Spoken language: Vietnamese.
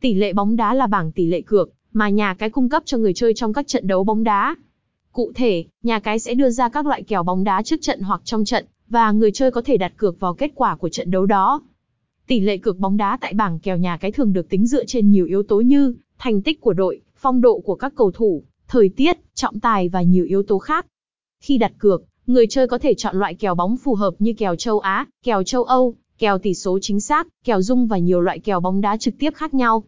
Tỷ lệ bóng đá là bảng tỷ lệ cược mà nhà cái cung cấp cho người chơi trong các trận đấu bóng đá. Cụ thể, nhà cái sẽ đưa ra các loại kèo bóng đá trước trận hoặc trong trận, và người chơi có thể đặt cược vào kết quả của trận đấu đó. Tỷ lệ cược bóng đá tại bảng kèo nhà cái thường được tính dựa trên nhiều yếu tố như thành tích của đội, phong độ của các cầu thủ, thời tiết, trọng tài và nhiều yếu tố khác. Khi đặt cược, người chơi có thể chọn loại kèo bóng phù hợp như kèo châu Á, kèo châu Âu, kèo tỷ số chính xác, kèo dung và nhiều loại kèo bóng đá trực tiếp khác nhau.